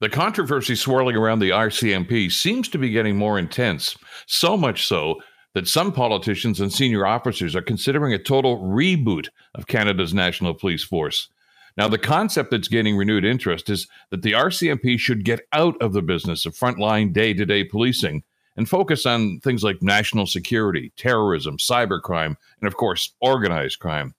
The controversy swirling around the RCMP seems to be getting more intense, so much so that some politicians and senior officers are considering a total reboot of Canada's National Police Force. Now, the concept that's gaining renewed interest is that the RCMP should get out of the business of frontline day to day policing and focus on things like national security, terrorism, cybercrime, and of course, organized crime.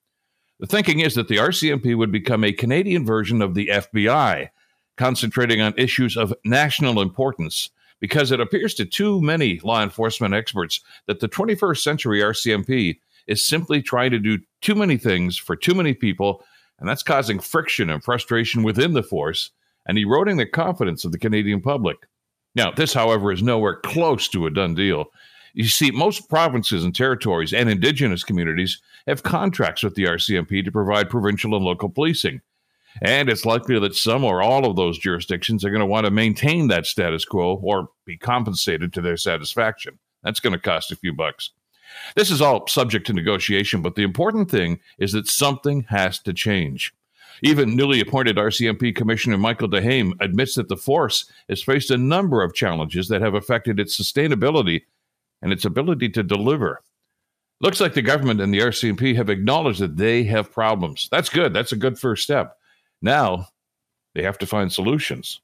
The thinking is that the RCMP would become a Canadian version of the FBI, concentrating on issues of national importance because it appears to too many law enforcement experts that the 21st century RCMP is simply trying to do too many things for too many people, and that's causing friction and frustration within the force and eroding the confidence of the Canadian public. Now, this, however, is nowhere close to a done deal. You see, most provinces and territories and indigenous communities have contracts with the RCMP to provide provincial and local policing. And it's likely that some or all of those jurisdictions are going to want to maintain that status quo or be compensated to their satisfaction. That's going to cost a few bucks. This is all subject to negotiation, but the important thing is that something has to change. Even newly appointed RCMP Commissioner Michael Duheme admits that the force has faced a number of challenges that have affected its sustainability and its ability to deliver. Looks like the government and the RCMP have acknowledged that they have problems. That's good. That's a good first step. Now they have to find solutions.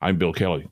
I'm Bill Kelly.